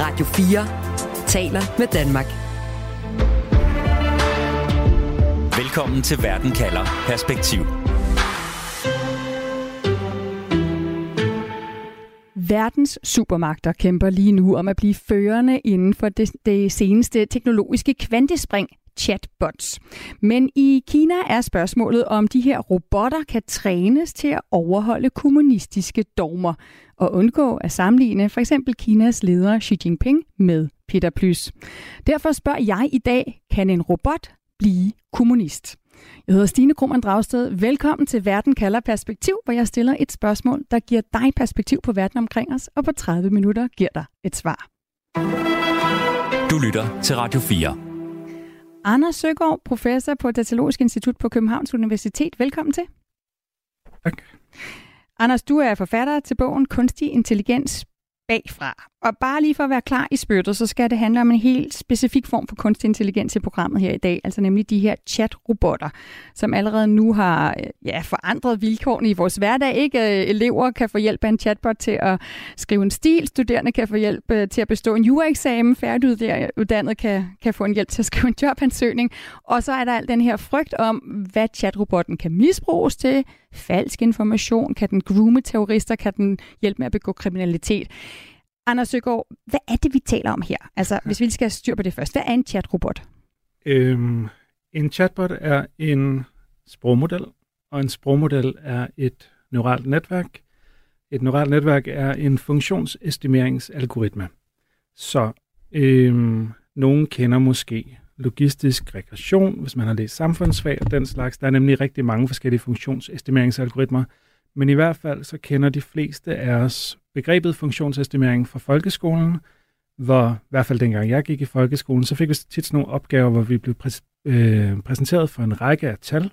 Radio 4 taler med Danmark. Velkommen til Verden kalder Perspektiv. Verdens supermagter kæmper lige nu om at blive førende inden for det, det seneste teknologiske kvantespring, chatbots. Men i Kina er spørgsmålet, om de her robotter kan trænes til at overholde kommunistiske dogmer og undgå at sammenligne for eksempel Kinas leder Xi Jinping med Peter Plys. Derfor spørger jeg i dag, kan en robot blive kommunist? Jeg hedder Stine Krohmann Dragsted. Velkommen til Verden kalder perspektiv, hvor jeg stiller et spørgsmål, der giver dig perspektiv på verden omkring os, og på 30 minutter giver dig et svar. Du lytter til Radio 4. Anders Søgaard, professor på Datalogisk Institut på Københavns Universitet. Velkommen til. Tak. Anders, du er forfatter til bogen Kunstig Intelligens bagfra. Og bare lige for at være klar i spyttet, så skal det handle om en helt specifik form for kunstig intelligens i programmet her i dag, altså nemlig de her chat-robotter, som allerede nu har øh, ja, forandret vilkårene i vores hverdag. Ikke øh, elever kan få hjælp af en chatbot til at skrive en stil, studerende kan få hjælp øh, til at bestå en juraeksamen, færdiguddannet kan, kan få en hjælp til at skrive en jobansøgning, og så er der al den her frygt om, hvad chatrobotten kan misbruges til, falsk information, kan den groome terrorister, kan den hjælpe med at begå kriminalitet. Anders Søgaard, hvad er det, vi taler om her? Altså, hvis vi lige skal styr på det først. Hvad er en chatrobot? Øhm, en chatbot er en sprogmodel, og en sprogmodel er et neuralt netværk. Et neuralt netværk er en funktionsestimeringsalgoritme. Så øhm, nogen kender måske logistisk regression, hvis man har læst samfundsfag og den slags. Der er nemlig rigtig mange forskellige funktionsestimeringsalgoritmer, men i hvert fald så kender de fleste af os begrebet funktionsestimering fra folkeskolen, hvor i hvert fald dengang jeg gik i folkeskolen, så fik vi tit sådan nogle opgaver, hvor vi blev præs- øh, præsenteret for en række af tal.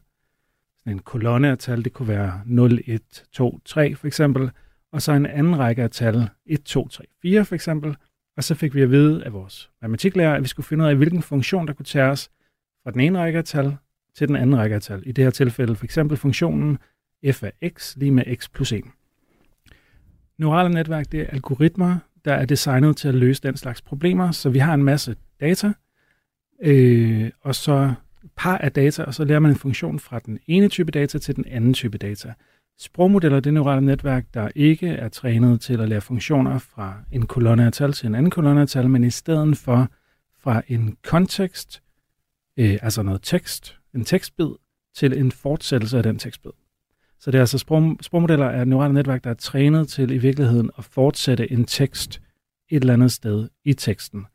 Sådan en kolonne af tal, det kunne være 0, 1, 2, 3 for eksempel, og så en anden række af tal, 1, 2, 3, 4 for eksempel, og så fik vi at vide af vores matematiklærer, at vi skulle finde ud af, hvilken funktion, der kunne tage os fra den ene række af tal til den anden række af tal. I det her tilfælde for eksempel funktionen f af x lige med x plus 1. Neurale netværk det er algoritmer, der er designet til at løse den slags problemer, så vi har en masse data, øh, og så par af data, og så lærer man en funktion fra den ene type data til den anden type data. Sprogmodeller det er neurale netværk, der ikke er trænet til at lære funktioner fra en kolonne af tal til en anden kolonne af tal, men i stedet for fra en kontekst, øh, altså noget tekst, en tekstbid, til en fortsættelse af den tekstbid. Så det er altså sprog, sprogmodeller er neurale netværk, der er trænet til i virkeligheden at fortsætte en tekst et eller andet sted i teksten.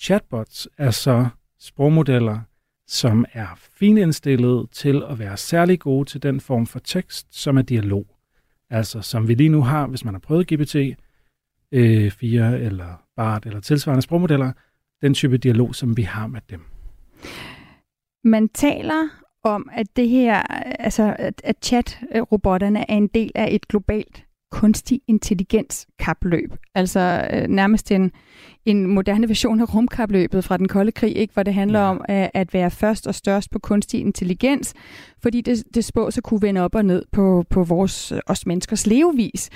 Chatbots er så sprogmodeller, som er finindstillet til at være særlig gode til den form for tekst, som er dialog. Altså som vi lige nu har, hvis man har prøvet GPT, øh, 4 eller BART eller tilsvarende sprogmodeller, den type dialog, som vi har med dem. Man taler om, at det her, altså at, at chat-robotterne er en del af et globalt kunstig intelligens kapløb. Altså øh, nærmest en, en moderne version af rumkapløbet fra den kolde krig, ikke? hvor det handler ja. om at, at være først og størst på kunstig intelligens, fordi det, det spås at kunne vende op og ned på, på vores, os menneskers levevis.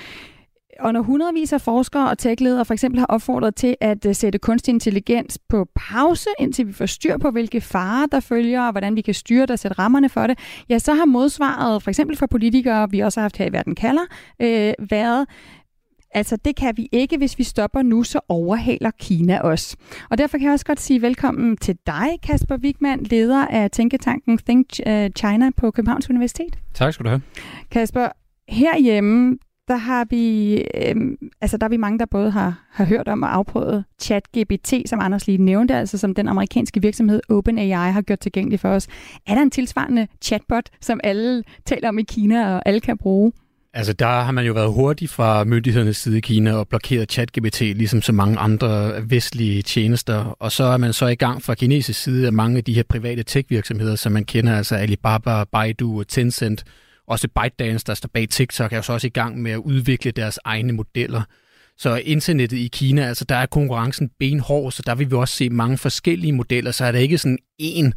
Og når hundredvis af forskere og techledere for eksempel har opfordret til at uh, sætte kunstig intelligens på pause, indtil vi får styr på, hvilke farer der følger, og hvordan vi kan styre det og sætte rammerne for det, ja, så har modsvaret for eksempel fra politikere, vi også har haft her i Verden kalder, øh, været, Altså, det kan vi ikke, hvis vi stopper nu, så overhaler Kina os. Og derfor kan jeg også godt sige velkommen til dig, Kasper Wigman, leder af tænketanken Think øh, China på Københavns Universitet. Tak skal du have. Kasper, herhjemme, der har vi, øh, altså der er vi mange, der både har, har hørt om og afprøvet ChatGPT, som Anders lige nævnte, altså som den amerikanske virksomhed OpenAI har gjort tilgængelig for os. Er der en tilsvarende chatbot, som alle taler om i Kina, og alle kan bruge? Altså, der har man jo været hurtig fra myndighedernes side i Kina og blokeret ChatGPT, ligesom så mange andre vestlige tjenester. Og så er man så i gang fra kinesisk side af mange af de her private tech-virksomheder, som man kender, altså Alibaba, Baidu og Tencent, også ByteDance, der står bag TikTok, er jo så også i gang med at udvikle deres egne modeller. Så internettet i Kina, altså der er konkurrencen benhård, så der vil vi også se mange forskellige modeller, så er der ikke sådan én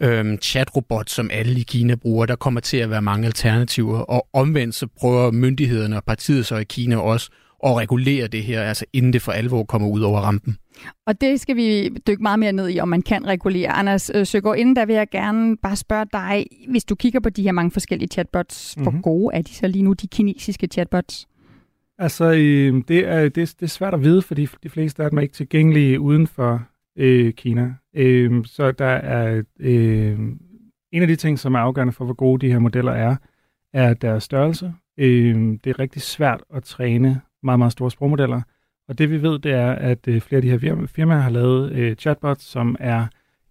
øhm, chatrobot, som alle i Kina bruger. Der kommer til at være mange alternativer, og omvendt så prøver myndighederne og partiet så i Kina også at regulere det her, altså inden det for alvor kommer ud over rampen. Og det skal vi dykke meget mere ned i, om man kan regulere. Anders øh, Søgaard, inden der vil jeg gerne bare spørge dig, hvis du kigger på de her mange forskellige chatbots, mm-hmm. hvor mhm. gode er de så lige nu, de kinesiske chatbots? Altså, øh, det, er, det, det er svært at vide, fordi de fleste af dem er ikke tilgængelige uden for øh, Kina. Øh, så der er øh, en af de ting, som er afgørende for, hvor gode de her modeller er, er deres størrelse. Øh, det er rigtig svært at træne meget, meget store sprogmodeller. Og det vi ved, det er, at øh, flere af de her firmaer har lavet øh, chatbots, som er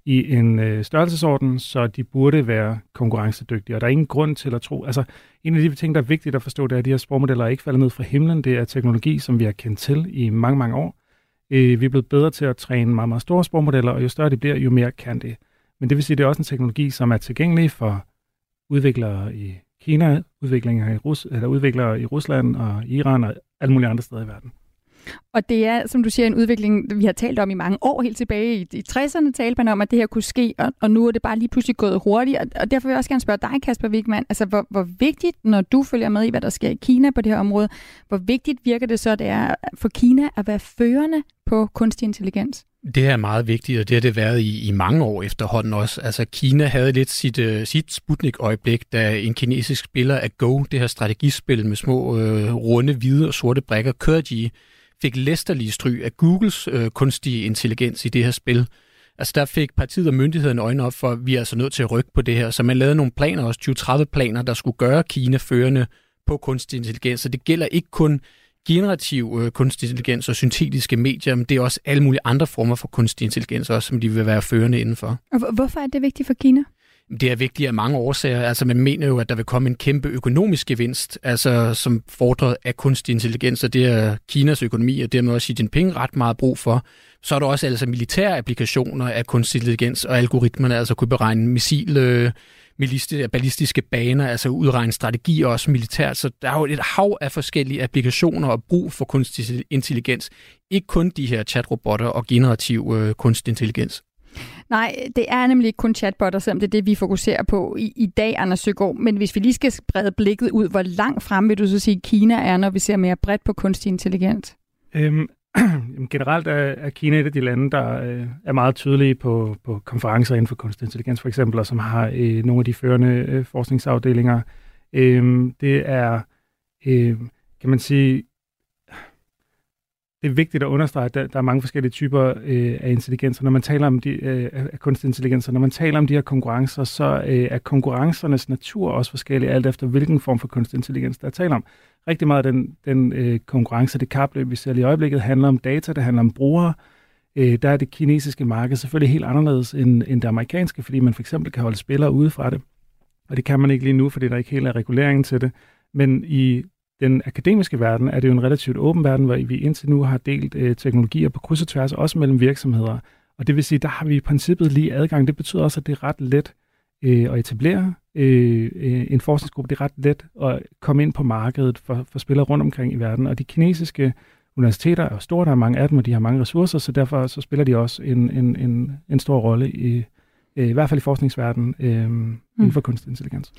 i en øh, størrelsesorden, så de burde være konkurrencedygtige. Og der er ingen grund til at tro... Altså, en af de ting, der er vigtigt at forstå, det er, at de her sprogmodeller ikke falder ned fra himlen. Det er teknologi, som vi har kendt til i mange, mange år. Øh, vi er blevet bedre til at træne meget, meget store sprogmodeller, og jo større de bliver, jo mere kan det. Men det vil sige, at det er også en teknologi, som er tilgængelig for udviklere i Kina, udviklere i, Rus- eller udviklere i Rusland og Iran og alle mulige andre steder i verden. Og det er, som du siger, en udvikling, vi har talt om i mange år, helt tilbage i, i 60'erne talte man om, at det her kunne ske, og, og nu er det bare lige pludselig gået hurtigt. Og, og derfor vil jeg også gerne spørge dig, Kasper Wigman, altså hvor, hvor vigtigt, når du følger med i, hvad der sker i Kina på det her område, hvor vigtigt virker det så, det er for Kina at være førende på kunstig intelligens? Det er meget vigtigt, og det har det været i, i mange år efterhånden også. Altså Kina havde lidt sit, uh, sit Sputnik-øjeblik, da en kinesisk spiller af Go, det her strategispil med små uh, runde, hvide og sorte brækker, Kurji, fik læsterlige stry af Googles øh, kunstige intelligens i det her spil. Altså der fik partiet og myndighederne øjne op for, at vi er altså nødt til at rykke på det her. Så man lavede nogle planer, også 2030 planer, der skulle gøre Kina førende på kunstig intelligens. Så det gælder ikke kun generativ øh, kunstig intelligens og syntetiske medier, men det er også alle mulige andre former for kunstig intelligens, også, som de vil være førende indenfor. Og hvorfor er det vigtigt for Kina? Det er vigtigt af mange årsager. Altså man mener jo, at der vil komme en kæmpe økonomisk gevinst, altså som fordret af kunstig intelligens, og det er Kinas økonomi, og dermed også Xi Jinping ret meget brug for. Så er der også altså militære applikationer af kunstig intelligens og algoritmerne, altså kunne beregne missil, øh, ballistiske baner, altså udregne strategier også militært. Så der er jo et hav af forskellige applikationer og brug for kunstig intelligens. Ikke kun de her chatrobotter og generativ øh, kunstig intelligens. Nej, det er nemlig ikke kun chatbotter, selvom det er det, vi fokuserer på i, i dag, Anders Søgaard. Men hvis vi lige skal sprede blikket ud, hvor langt frem vil du så sige, Kina er, når vi ser mere bredt på kunstig intelligens? Øhm, generelt er, er Kina et af de lande, der øh, er meget tydelige på, på konferencer inden for kunstig intelligens, for eksempel, og som har øh, nogle af de førende øh, forskningsafdelinger. Øhm, det er, øh, kan man sige, det er vigtigt at understrege, at der, der er mange forskellige typer øh, af intelligenser. Når man taler om de, øh, af kunstig intelligens, når man taler om de her konkurrencer, så øh, er konkurrencernes natur også forskellig, alt efter hvilken form for kunstig intelligens der er tale om. Rigtig meget af den, den øh, konkurrence, det kapløb, vi ser i øjeblikket, handler om data, det handler om brugere. Øh, der er det kinesiske marked selvfølgelig helt anderledes end, end det amerikanske, fordi man for eksempel kan holde spillere ude fra det. Og det kan man ikke lige nu, fordi der ikke helt er reguleringen til det. Men i den akademiske verden er det jo en relativt åben verden, hvor vi indtil nu har delt øh, teknologier på kryds og tværs, også mellem virksomheder. Og det vil sige, der har vi i princippet lige adgang. Det betyder også, at det er ret let øh, at etablere øh, øh, en forskningsgruppe. Det er ret let at komme ind på markedet for, for spillere rundt omkring i verden. Og de kinesiske universiteter er store, der er mange af dem, og de har mange ressourcer, så derfor så spiller de også en, en, en, en stor rolle i, øh, i hvert fald i forskningsverdenen øh, mm. inden for kunstig intelligens.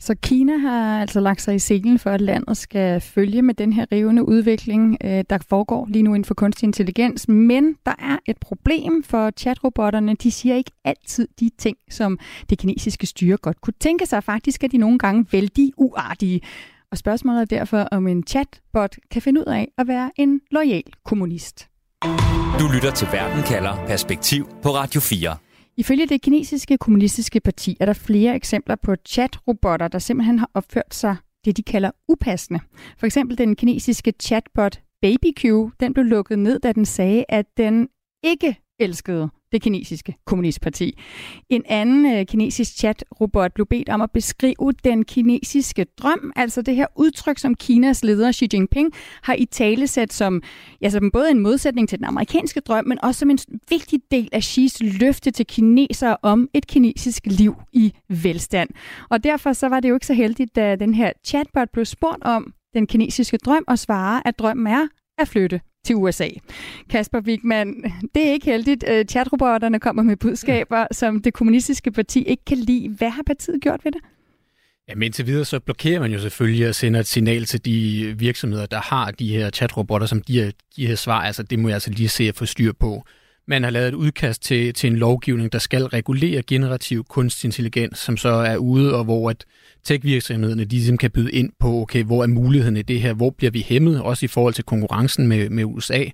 Så Kina har altså lagt sig i selen for, at landet skal følge med den her rivende udvikling, øh, der foregår lige nu inden for kunstig intelligens. Men der er et problem for chatrobotterne. De siger ikke altid de ting, som det kinesiske styre godt kunne tænke sig. Faktisk er de nogle gange vældig uartige. Og spørgsmålet er derfor, om en chatbot kan finde ud af at være en lojal kommunist. Du lytter til Verden kalder Perspektiv på Radio 4. Ifølge det kinesiske kommunistiske parti er der flere eksempler på chatrobotter, der simpelthen har opført sig det, de kalder upassende. For eksempel den kinesiske chatbot BabyQ, den blev lukket ned, da den sagde, at den ikke elskede det kinesiske kommunistparti. En anden øh, kinesisk chat-robot blev bedt om at beskrive den kinesiske drøm, altså det her udtryk, som Kinas leder Xi Jinping har i talesæt som, ja, som både en modsætning til den amerikanske drøm, men også som en vigtig del af Xis løfte til kinesere om et kinesisk liv i velstand. Og derfor så var det jo ikke så heldigt, da den her chatbot blev spurgt om den kinesiske drøm og svarer, at drømmen er at flytte til USA. Kasper Wigman, det er ikke heldigt. Øh, chatrobotterne kommer med budskaber, som det kommunistiske parti ikke kan lide. Hvad har partiet gjort ved det? Ja, men indtil videre så blokerer man jo selvfølgelig og sender et signal til de virksomheder, der har de her chatrobotter, som de her svar. Altså det må jeg altså lige se at få styr på. Man har lavet et udkast til, til en lovgivning, der skal regulere generativ kunstig intelligens, som så er ude, og hvor at tech-virksomhederne de ligesom kan byde ind på, okay, hvor er muligheden i det her, hvor bliver vi hæmmet, også i forhold til konkurrencen med, med USA.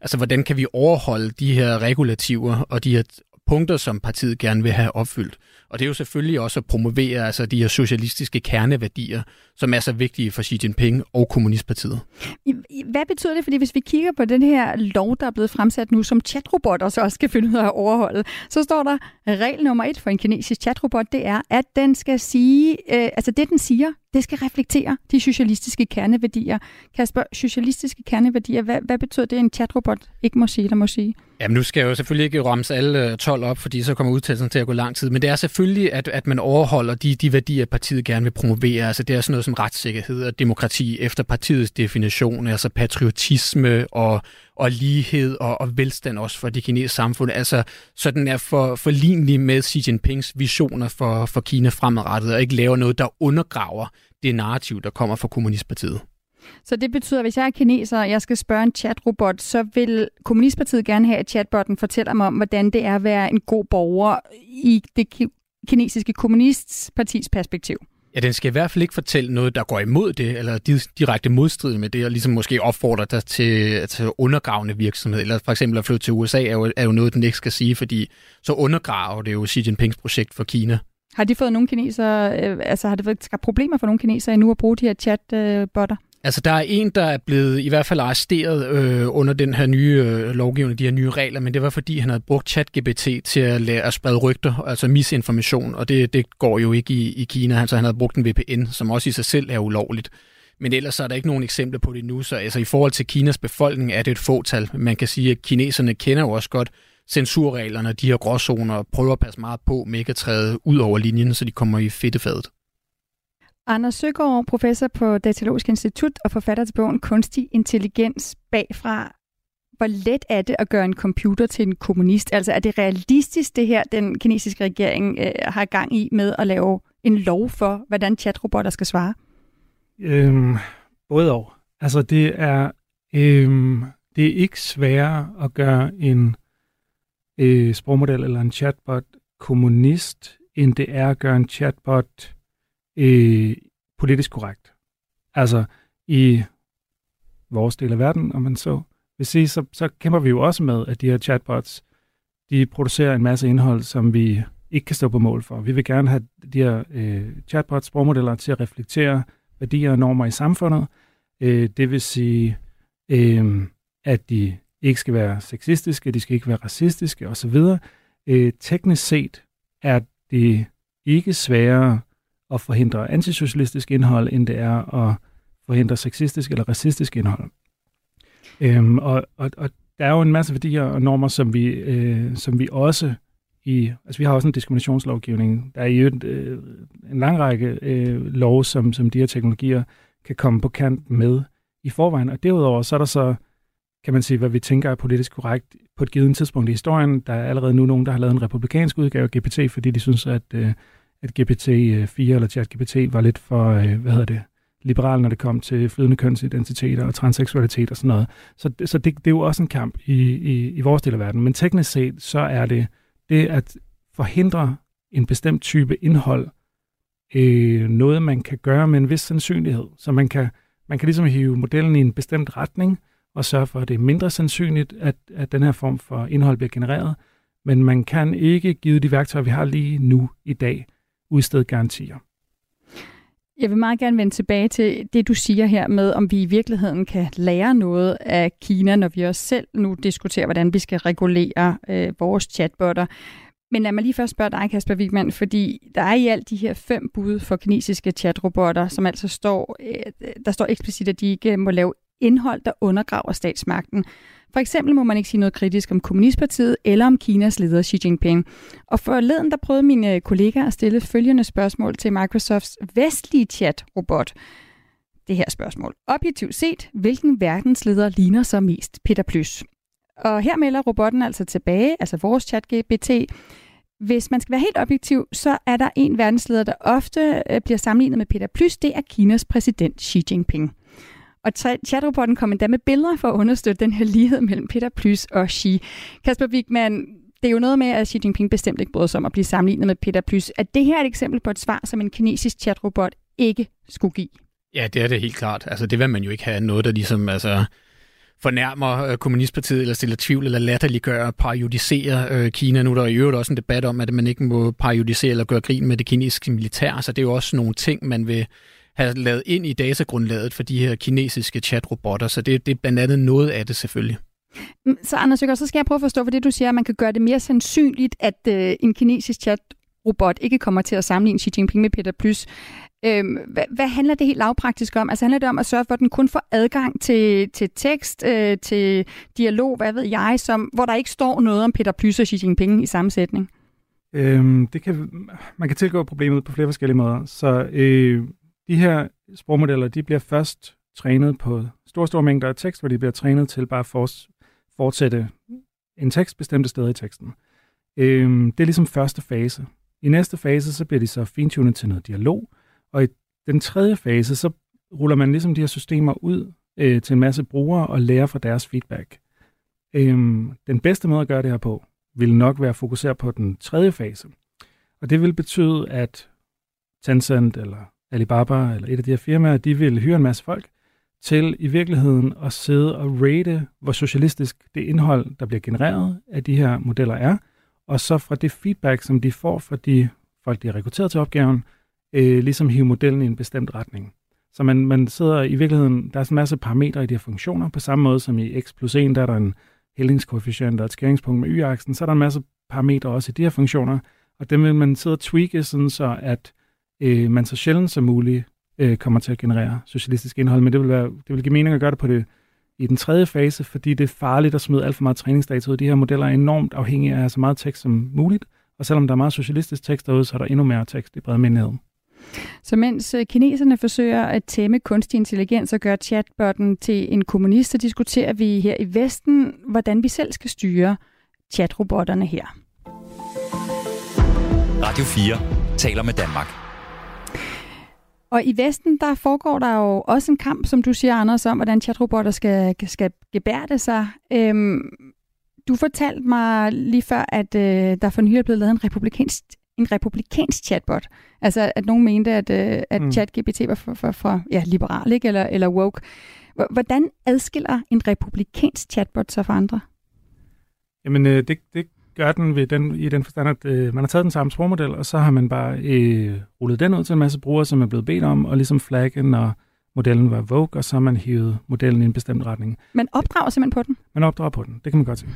Altså, hvordan kan vi overholde de her regulativer og de her punkter, som partiet gerne vil have opfyldt. Og det er jo selvfølgelig også at promovere altså, de her socialistiske kerneværdier, som er så vigtige for Xi Jinping og Kommunistpartiet. Hvad betyder det? Fordi hvis vi kigger på den her lov, der er blevet fremsat nu, som chatrobotter så også skal finde ud af at overholde, så står der, regel nummer et for en kinesisk chatrobot, det er, at den skal sige, øh, altså det den siger, det skal reflektere de socialistiske kerneværdier. Kasper, socialistiske kerneværdier, hvad, hvad betyder det, en chatrobot ikke må sige eller må sige? Jamen nu skal jeg jo selvfølgelig ikke ramse alle øh, 12 op, fordi så kommer udtalelsen til at gå lang tid. Men det er selvfølgelig, at, at man overholder de, de værdier, partiet gerne vil promovere. Altså det er sådan noget som retssikkerhed og demokrati efter partiets definition, altså patriotisme og, og lighed og, og velstand også for det kinesiske samfund. Altså så den er for, for med Xi Jinpings visioner for, for Kina fremadrettet, og ikke laver noget, der undergraver det narrativ, der kommer fra Kommunistpartiet. Så det betyder, at hvis jeg er kineser, og jeg skal spørge en chatrobot, så vil Kommunistpartiet gerne have, at chatbotten fortæller mig om, hvordan det er at være en god borger i det kinesiske kommunistpartis perspektiv. Ja, den skal i hvert fald ikke fortælle noget, der går imod det, eller direkte modstrid med det, og ligesom måske opfordre dig til, til undergravende virksomhed. Eller for eksempel at flytte til USA er jo, er jo noget, den ikke skal sige, fordi så undergraver det jo Xi Jinpings projekt for Kina. Har de fået nogle kinesere, øh, altså har det skabt problemer for nogle kinesere endnu at bruge de her chatbotter? Altså, der er en, der er blevet i hvert fald arresteret øh, under den her nye øh, lovgivning, de her nye regler, men det var fordi, han havde brugt ChatGPT til at, lære at sprede rygter, altså misinformation, og det, det går jo ikke i, i Kina. Altså, han havde brugt en VPN, som også i sig selv er ulovligt. Men ellers er der ikke nogen eksempler på det nu, så altså, i forhold til Kinas befolkning er det et fåtal. Man kan sige, at kineserne kender jo også godt censurreglerne, de her gråzoner, og prøver at passe meget på med ikke at træde ud over linjen, så de kommer i fedtefadet. Anders Søgaard, professor på Datalogisk Institut og forfatter til bogen Kunstig Intelligens bagfra. Hvor let er det at gøre en computer til en kommunist? Altså er det realistisk, det her, den kinesiske regering øh, har gang i med at lave en lov for, hvordan chatrobotter skal svare? Øhm, både og. Altså det er, øhm, det er ikke sværere at gøre en øh, sprogmodel eller en chatbot kommunist, end det er at gøre en chatbot øh, politisk korrekt. Altså i vores del af verden, om man så vil sige, så, så kæmper vi jo også med, at de her chatbots, de producerer en masse indhold, som vi ikke kan stå på mål for. Vi vil gerne have de her øh, chatbots, sprogmodeller til at reflektere værdier og normer i samfundet. Øh, det vil sige, øh, at de ikke skal være sexistiske, de skal ikke være racistiske osv. Øh, teknisk set er det ikke sværere at forhindre antisocialistisk indhold, end det er at forhindre sexistisk eller racistisk indhold. Øhm, og, og, og der er jo en masse værdier og normer, som vi, øh, som vi også i, altså vi har også en diskriminationslovgivning. Der er jo øh, en lang række øh, lov, som, som de her teknologier kan komme på kant med i forvejen. Og derudover så er der så, kan man sige, hvad vi tænker er politisk korrekt på et givet tidspunkt i historien. Der er allerede nu nogen, der har lavet en republikansk udgave af GPT, fordi de synes, at øh, at GPT-4 øh, eller ChatGPT var lidt for, øh, hvad hedder det, liberal, når det kom til flydende kønsidentiteter og transseksualitet og sådan noget. Så, så det, det er jo også en kamp i, i, i vores del af verden. Men teknisk set, så er det det at forhindre en bestemt type indhold, øh, noget man kan gøre med en vis sandsynlighed. Så man kan, man kan ligesom hive modellen i en bestemt retning, og sørge for, at det er mindre sandsynligt, at, at den her form for indhold bliver genereret. Men man kan ikke, give de værktøjer, vi har lige nu i dag, udstede garantier. Jeg vil meget gerne vende tilbage til det, du siger her med, om vi i virkeligheden kan lære noget af Kina, når vi også selv nu diskuterer, hvordan vi skal regulere øh, vores chatbotter. Men lad mig lige først spørge dig, Kasper Wigman, fordi der er i alt de her fem bud for kinesiske chatrobotter, som altså står, øh, der står eksplicit, at de ikke må lave indhold, der undergraver statsmagten. For eksempel må man ikke sige noget kritisk om Kommunistpartiet eller om Kinas leder Xi Jinping. Og forleden der prøvede mine øh, kollegaer at stille følgende spørgsmål til Microsofts vestlige chat-robot. Det her spørgsmål. Objektivt set, hvilken verdensleder ligner så mest Peter Plys? Og her melder robotten altså tilbage, altså vores chat GPT, hvis man skal være helt objektiv, så er der en verdensleder, der ofte øh, bliver sammenlignet med Peter Plys. Det er Kinas præsident Xi Jinping. Og chatrobotten kom endda med billeder for at understøtte den her lighed mellem Peter Plys og Xi. Kasper Wigman, det er jo noget med, at Xi Jinping bestemt ikke bryder sig om at blive sammenlignet med Peter Plys. Er det her et eksempel på et svar, som en kinesisk chatrobot ikke skulle give? Ja, det er det helt klart. Altså, det vil man jo ikke have noget, der ligesom altså, fornærmer øh, Kommunistpartiet, eller stiller tvivl, eller latterliggør, periodisere øh, Kina. Nu er der i øvrigt også en debat om, at man ikke må periodisere eller gøre grin med det kinesiske militær, så det er jo også nogle ting, man vil have lavet ind i datagrundlaget for de her kinesiske chatrobotter, så det, det er blandt andet noget af det selvfølgelig. Mm, så Anders Øger, så skal jeg prøve at forstå, for det du siger, at man kan gøre det mere sandsynligt, at øh, en kinesisk chatrobot ikke kommer til at sammenligne Xi Jinping med Peter Plys. Øhm, hvad, hvad handler det helt lavpraktisk om? Altså handler det om at sørge for, at den kun får adgang til, til tekst, øh, til dialog, hvad ved jeg, som, hvor der ikke står noget om Peter Plys og Xi Jinping i sammensætning? Øhm, det kan, man kan tilgå problemet på flere forskellige måder. Så øh, de her sprogmodeller, de bliver først trænet på store, store mængder af tekst, hvor de bliver trænet til bare at fortsætte en tekst bestemte steder i teksten. Øhm, det er ligesom første fase. I næste fase, så bliver de så fintunet til noget dialog, og i den tredje fase, så ruller man ligesom de her systemer ud øh, til en masse brugere og lærer fra deres feedback. Øhm, den bedste måde at gøre det her på, vil nok være at fokusere på den tredje fase. Og det vil betyde, at Tencent eller Alibaba eller et af de her firmaer, de vil hyre en masse folk til i virkeligheden at sidde og rate, hvor socialistisk det indhold, der bliver genereret af de her modeller er, og så fra det feedback, som de får fra de folk, de har rekrutteret til opgaven, øh, ligesom hive modellen i en bestemt retning. Så man, man sidder i virkeligheden, der er en masse parametre i de her funktioner, på samme måde som i x plus 1, der er der en hældningskoefficient og et skæringspunkt med y-aksen, så er der en masse parametre også i de her funktioner, og dem vil man sidde og tweake, sådan så at øh, man så sjældent som muligt øh, kommer til at generere socialistisk indhold, men det vil, være, det vil give mening at gøre det på det i den tredje fase, fordi det er farligt at smide alt for meget træningsdata ud. De her modeller er enormt afhængige af så meget tekst som muligt, og selvom der er meget socialistisk tekst derude, så er der endnu mere tekst i bred menighed. Så mens øh, kineserne forsøger at tæmme kunstig intelligens og gøre chatbotten til en kommunist, så diskuterer vi her i Vesten, hvordan vi selv skal styre chatrobotterne her. Radio 4 taler med Danmark. Og i Vesten, der foregår der jo også en kamp, som du siger, Anders, om, hvordan chatrobotter skal, skal gebærde sig. Øhm, du fortalte mig lige før, at øh, der for nylig er blevet lavet en republikansk, en republikansk chatbot. Altså, at nogen mente, at, øh, at mm. ChatGPT var for, for, for ja, liberal, ikke? Eller, eller woke. Hvordan adskiller en republikansk chatbot sig fra andre? Jamen, øh, det, det gør den ved den, i den forstand, at øh, man har taget den samme sprogmodel, og så har man bare øh, rullet den ud til en masse brugere, som er blevet bedt om, og ligesom flagge, når modellen var Vogue, og så har man hivet modellen i en bestemt retning. Man opdrager simpelthen på den? Man opdrager på den, det kan man godt sige.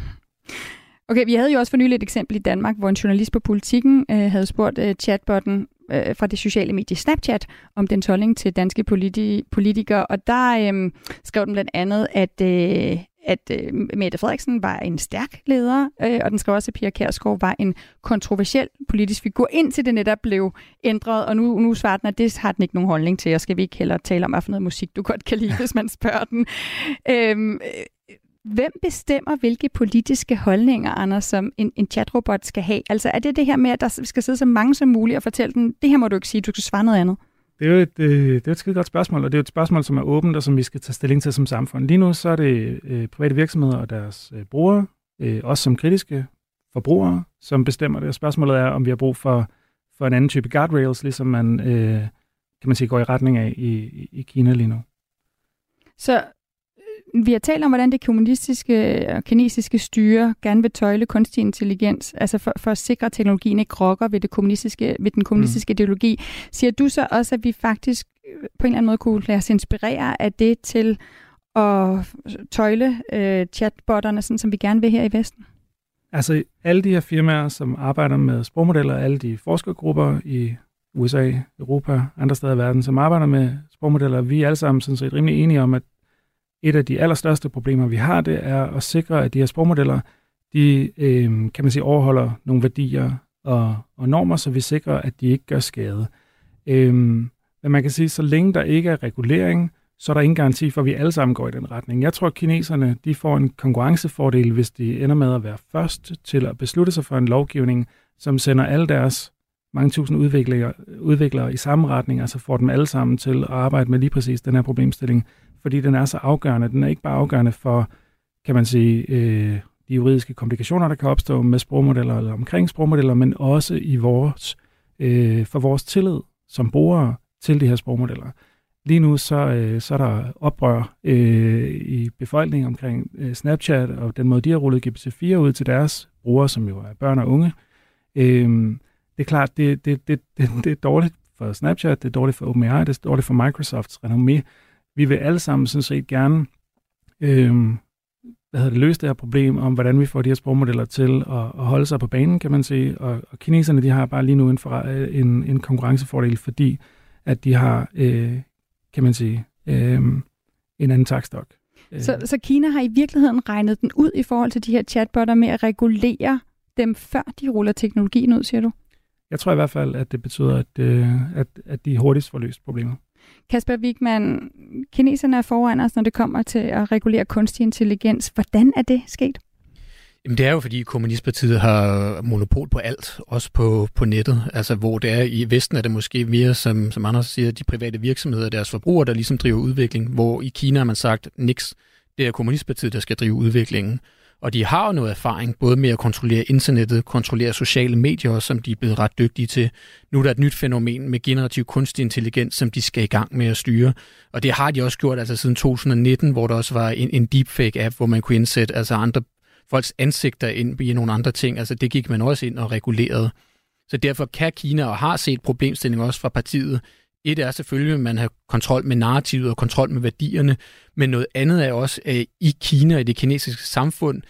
Okay, vi havde jo også for nylig et eksempel i Danmark, hvor en journalist på politikken øh, havde spurgt øh, chatbotten øh, fra det sociale medie Snapchat om den holdning til danske politi- politikere, og der øh, skrev den blandt andet, at øh, at øh, Mette Frederiksen var en stærk leder, øh, og den skrev også, at Pia Kærsgaard var en kontroversiel politisk figur, indtil det netop blev ændret, og nu, nu svarer den, at det har den ikke nogen holdning til, og skal vi ikke heller tale om, hvad for noget musik du godt kan lide, hvis man spørger den. Øhm, øh, hvem bestemmer, hvilke politiske holdninger, Anders, som en, en chatrobot skal have? Altså er det det her med, at der skal sidde så mange som muligt og fortælle den, det her må du ikke sige, du skal svare noget andet? Det er jo et, øh, det er et skide godt spørgsmål, og det er et spørgsmål, som er åbent, og som vi skal tage stilling til som samfund. Lige nu så er det øh, private virksomheder og deres øh, brugere, øh, også som kritiske forbrugere, som bestemmer det. Og spørgsmålet er, om vi har brug for, for en anden type guardrails, ligesom man, øh, kan man sige, går i retning af i, i Kina lige nu. Så vi har talt om, hvordan det kommunistiske og kinesiske styre gerne vil tøjle kunstig intelligens, altså for, for at sikre, at teknologien ikke rokker ved, det kommunistiske, ved den kommunistiske mm. ideologi. Siger du så også, at vi faktisk øh, på en eller anden måde kunne lade os inspirere af det til at tøjle øh, chatbotterne, sådan som vi gerne vil her i Vesten? Altså alle de her firmaer, som arbejder med sprogmodeller, alle de forskergrupper i USA, Europa, andre steder i verden, som arbejder med sprogmodeller, vi er alle sammen sådan set rimelig enige om, at et af de allerstørste problemer, vi har, det er at sikre, at de her sprogmodeller, de, øh, kan man sige, overholder nogle værdier og, og normer, så vi sikrer, at de ikke gør skade. Øh, men man kan sige, så længe der ikke er regulering, så er der ingen garanti for, at vi alle sammen går i den retning. Jeg tror, at kineserne de får en konkurrencefordel, hvis de ender med at være først til at beslutte sig for en lovgivning, som sender alle deres mange tusind udviklere, udviklere i samme retning, altså får dem alle sammen til at arbejde med lige præcis den her problemstilling, fordi den er så afgørende. Den er ikke bare afgørende for, kan man sige, øh, de juridiske komplikationer, der kan opstå med sprogmodeller eller omkring sprogmodeller, men også i vores, øh, for vores tillid som brugere til de her sprogmodeller. Lige nu så, øh, så er der oprør øh, i befolkningen omkring øh, Snapchat og den måde, de har rullet GPT-4 ud til deres brugere, som jo er børn og unge. Øh, det er klart, det, det, det, det, det er dårligt for Snapchat, det er dårligt for OpenAI, det er dårligt for Microsofts renommé. Vi vil alle sammen sådan set gerne øh, hvad hedder det, løse det her problem om, hvordan vi får de her sprogmodeller til at, at holde sig på banen, kan man sige. Og, og kineserne, de har bare lige nu en, for, en, en konkurrencefordel, fordi at de har, øh, kan man sige, øh, en anden takstok. Så, så Kina har i virkeligheden regnet den ud i forhold til de her chatbotter med at regulere dem, før de ruller teknologien ud, siger du? Jeg tror i hvert fald, at det betyder, at, øh, at, at de hurtigst får løst problemet. Kasper Wigman, kineserne er foran os, når det kommer til at regulere kunstig intelligens. Hvordan er det sket? Jamen det er jo fordi Kommunistpartiet har monopol på alt, også på, på nettet. Altså hvor det er i Vesten er det måske mere, som, som Anders siger, de private virksomheder og deres forbrugere, der ligesom driver udvikling. Hvor i Kina har man sagt, niks, det er Kommunistpartiet, der skal drive udviklingen. Og de har jo noget erfaring, både med at kontrollere internettet, kontrollere sociale medier, som de er blevet ret dygtige til. Nu er der et nyt fænomen med generativ kunstig intelligens, som de skal i gang med at styre. Og det har de også gjort altså siden 2019, hvor der også var en, en deepfake-app, hvor man kunne indsætte altså andre folks ansigter ind i nogle andre ting. Altså det gik man også ind og regulerede. Så derfor kan Kina og har set problemstillinger også fra partiet. Et er selvfølgelig, at man har kontrol med narrativet og kontrol med værdierne, men noget andet er også, at i Kina, i det kinesiske samfund,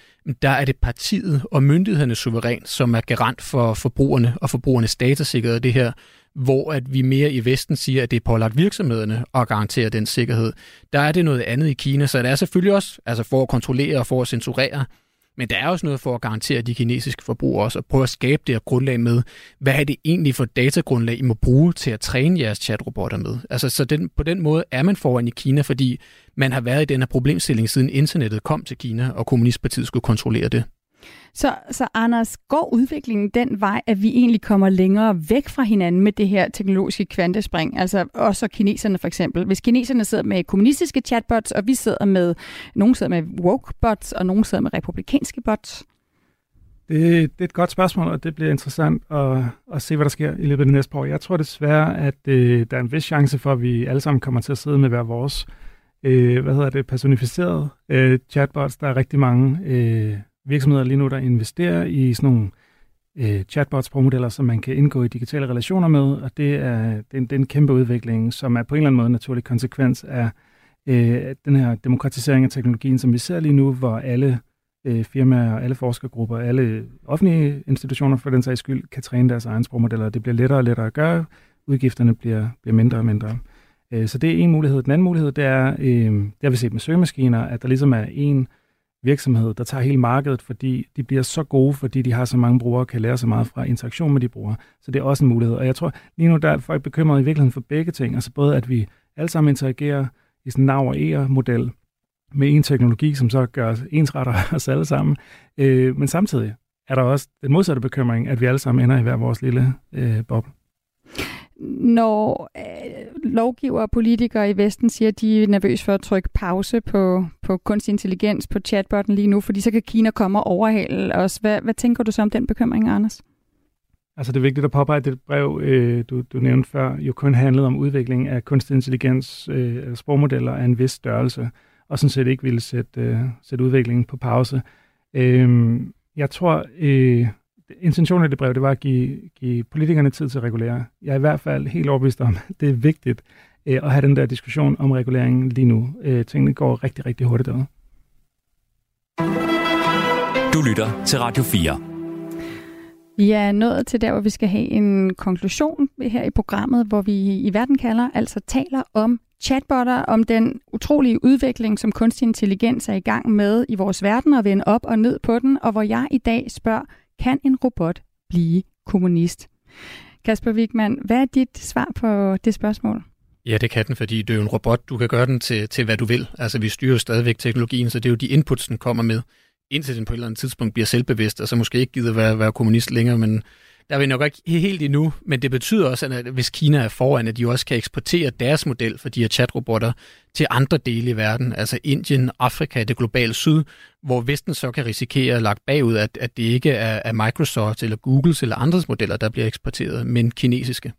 der er det partiet og myndighederne suverænt, som er garant for forbrugerne og forbrugernes datasikkerhed det her, hvor at vi mere i Vesten siger, at det er pålagt virksomhederne at garantere den sikkerhed. Der er det noget andet i Kina, så det er selvfølgelig også altså for at kontrollere og for at censurere, men der er også noget for at garantere de kinesiske forbrugere også, og prøve at skabe det her grundlag med, hvad er det egentlig for datagrundlag, I må bruge til at træne jeres chatrobotter med. Altså, så den, på den måde er man foran i Kina, fordi man har været i den her problemstilling siden internettet kom til Kina, og Kommunistpartiet skulle kontrollere det. Så, så Anders, går udviklingen den vej, at vi egentlig kommer længere væk fra hinanden med det her teknologiske kvantespring? Altså også kineserne for eksempel. Hvis kineserne sidder med kommunistiske chatbots, og vi sidder med, nogen sidder med woke-bots, og nogen sidder med republikanske bots? Det, det er et godt spørgsmål, og det bliver interessant at, at se, hvad der sker i løbet af det næste år. Jeg tror desværre, at øh, der er en vis chance for, at vi alle sammen kommer til at sidde med hver vores øh, hvad hedder det, personificerede øh, chatbots. Der er rigtig mange øh, virksomheder lige nu, der investerer i sådan nogle øh, chatbots, sprogmodeller, som man kan indgå i digitale relationer med, og det er, det, er, det er en kæmpe udvikling, som er på en eller anden måde en naturlig konsekvens af øh, den her demokratisering af teknologien, som vi ser lige nu, hvor alle øh, firmaer, alle forskergrupper, alle offentlige institutioner for den sags skyld, kan træne deres egne sprogmodeller. Det bliver lettere og lettere at gøre, udgifterne bliver, bliver mindre og mindre. Øh, så det er en mulighed. Den anden mulighed, det er, øh, det har vi set med søgemaskiner, at der ligesom er en virksomhed, der tager hele markedet, fordi de bliver så gode, fordi de har så mange brugere og kan lære så meget fra interaktion med de brugere. Så det er også en mulighed. Og jeg tror, lige nu der er folk bekymret i virkeligheden for begge ting. Altså både, at vi alle sammen interagerer i sådan en nav og e model med en teknologi, som så gør os ensretter os alle sammen. Øh, men samtidig er der også den modsatte bekymring, at vi alle sammen ender i hver vores lille øh, boble når øh, lovgiver og politikere i Vesten siger, at de er nervøse for at trykke pause på, på kunstig intelligens på chatbotten lige nu, fordi så kan Kina komme og overhale os. Hvad, hvad tænker du så om den bekymring, Anders? Altså det er vigtigt at påpege, at det brev, øh, du, du nævnte før, jo kun handlede om udvikling af kunstig intelligens, øh, sprogmodeller af en vis størrelse, og sådan set ikke ville sætte, øh, sætte udviklingen på pause. Øh, jeg tror, øh, intentionen af det brev, det var at give, give politikerne tid til at regulere. Jeg er i hvert fald helt overbevist om, at det er vigtigt øh, at have den der diskussion om reguleringen lige nu. Øh, tingene går rigtig, rigtig hurtigt derude. Du lytter til Radio 4. Vi er nået til der, hvor vi skal have en konklusion her i programmet, hvor vi i verden kalder, altså taler om chatbotter, om den utrolige udvikling, som kunstig intelligens er i gang med i vores verden, og vende op og ned på den, og hvor jeg i dag spørger, kan en robot blive kommunist? Kasper Wigman, hvad er dit svar på det spørgsmål? Ja, det kan den, fordi det er jo en robot. Du kan gøre den til, til hvad du vil. Altså, vi styrer stadigvæk teknologien, så det er jo de inputs, den kommer med, indtil den på et eller andet tidspunkt bliver selvbevidst, og så måske ikke gider være, være kommunist længere, men der er vi nok ikke helt endnu, men det betyder også, at hvis Kina er foran, at de også kan eksportere deres model for de her chatrobotter til andre dele i verden, altså Indien, Afrika, det globale syd, hvor Vesten så kan risikere at lagt bagud, at, at det ikke er, er Microsoft eller Googles eller andres modeller, der bliver eksporteret, men kinesiske.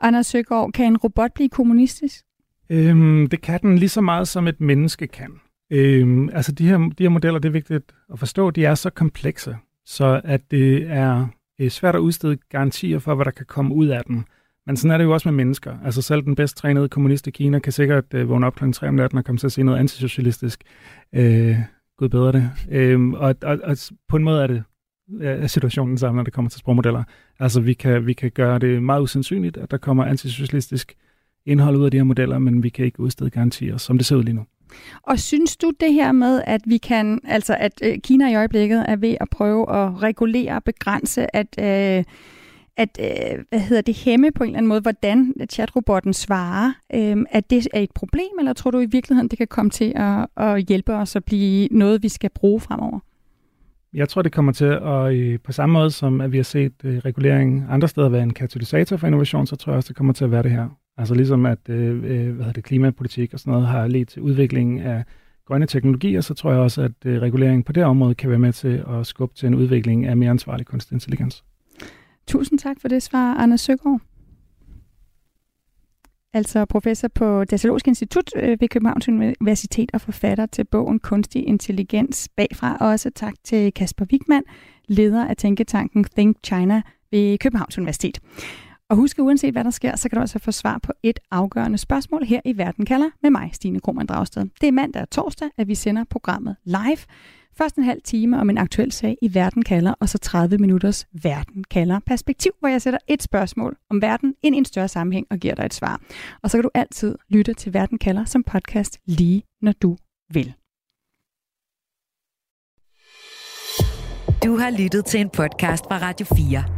Anders Søgaard, kan en robot blive kommunistisk? Øhm, det kan den lige så meget, som et menneske kan. Øhm, altså de her, de her modeller, det er vigtigt at forstå, de er så komplekse, så at det er øh, svært at udstede garantier for, hvad der kan komme ud af dem. Men sådan er det jo også med mennesker. Altså selv den bedst trænede kommunist i Kina kan sikkert øh, vågne op kl. 3 om natten og komme til at se noget antisocialistisk. Øh, Gud bedre det. Øh, og, og, og på en måde er det er situationen sammen, når det kommer til sprogmodeller. Altså vi kan, vi kan gøre det meget usandsynligt, at der kommer antisocialistisk indhold ud af de her modeller, men vi kan ikke udstede garantier, som det ser ud lige nu. Og synes du det her med, at vi kan, altså at øh, Kina i øjeblikket er ved at prøve at regulere og begrænse, at, øh, at øh, hvad hedder det, hæmme på en eller anden måde, hvordan chatrobotten svarer, øh, at det er et problem, eller tror du i virkeligheden, det kan komme til at, at hjælpe os at blive noget, vi skal bruge fremover? Jeg tror, det kommer til at, øh, på samme måde som at vi har set reguleringen regulering andre steder være en katalysator for innovation, så tror jeg også, det kommer til at være det her. Altså ligesom at øh, øh, hvad hedder det, klimapolitik og sådan noget har ledt til udviklingen af grønne teknologier, så tror jeg også, at øh, regulering på det område kan være med til at skubbe til en udvikling af mere ansvarlig kunstig intelligens. Tusind tak for det svar, Anders Søgaard. Altså professor på Datalogisk Institut øh, ved Københavns Universitet og forfatter til bogen Kunstig Intelligens bagfra. Og også tak til Kasper Wigman, leder af tænketanken Think China ved Københavns Universitet. Og husk, uanset hvad der sker, så kan du også få svar på et afgørende spørgsmål her i Verden kalder med mig, Stine Krohmann Dragsted. Det er mandag og torsdag, at vi sender programmet live. Først en halv time om en aktuel sag i Verden kalder, og så 30 minutters Verden kalder perspektiv, hvor jeg sætter et spørgsmål om verden ind i en større sammenhæng og giver dig et svar. Og så kan du altid lytte til Verden kalder som podcast lige når du vil. Du har lyttet til en podcast fra Radio 4.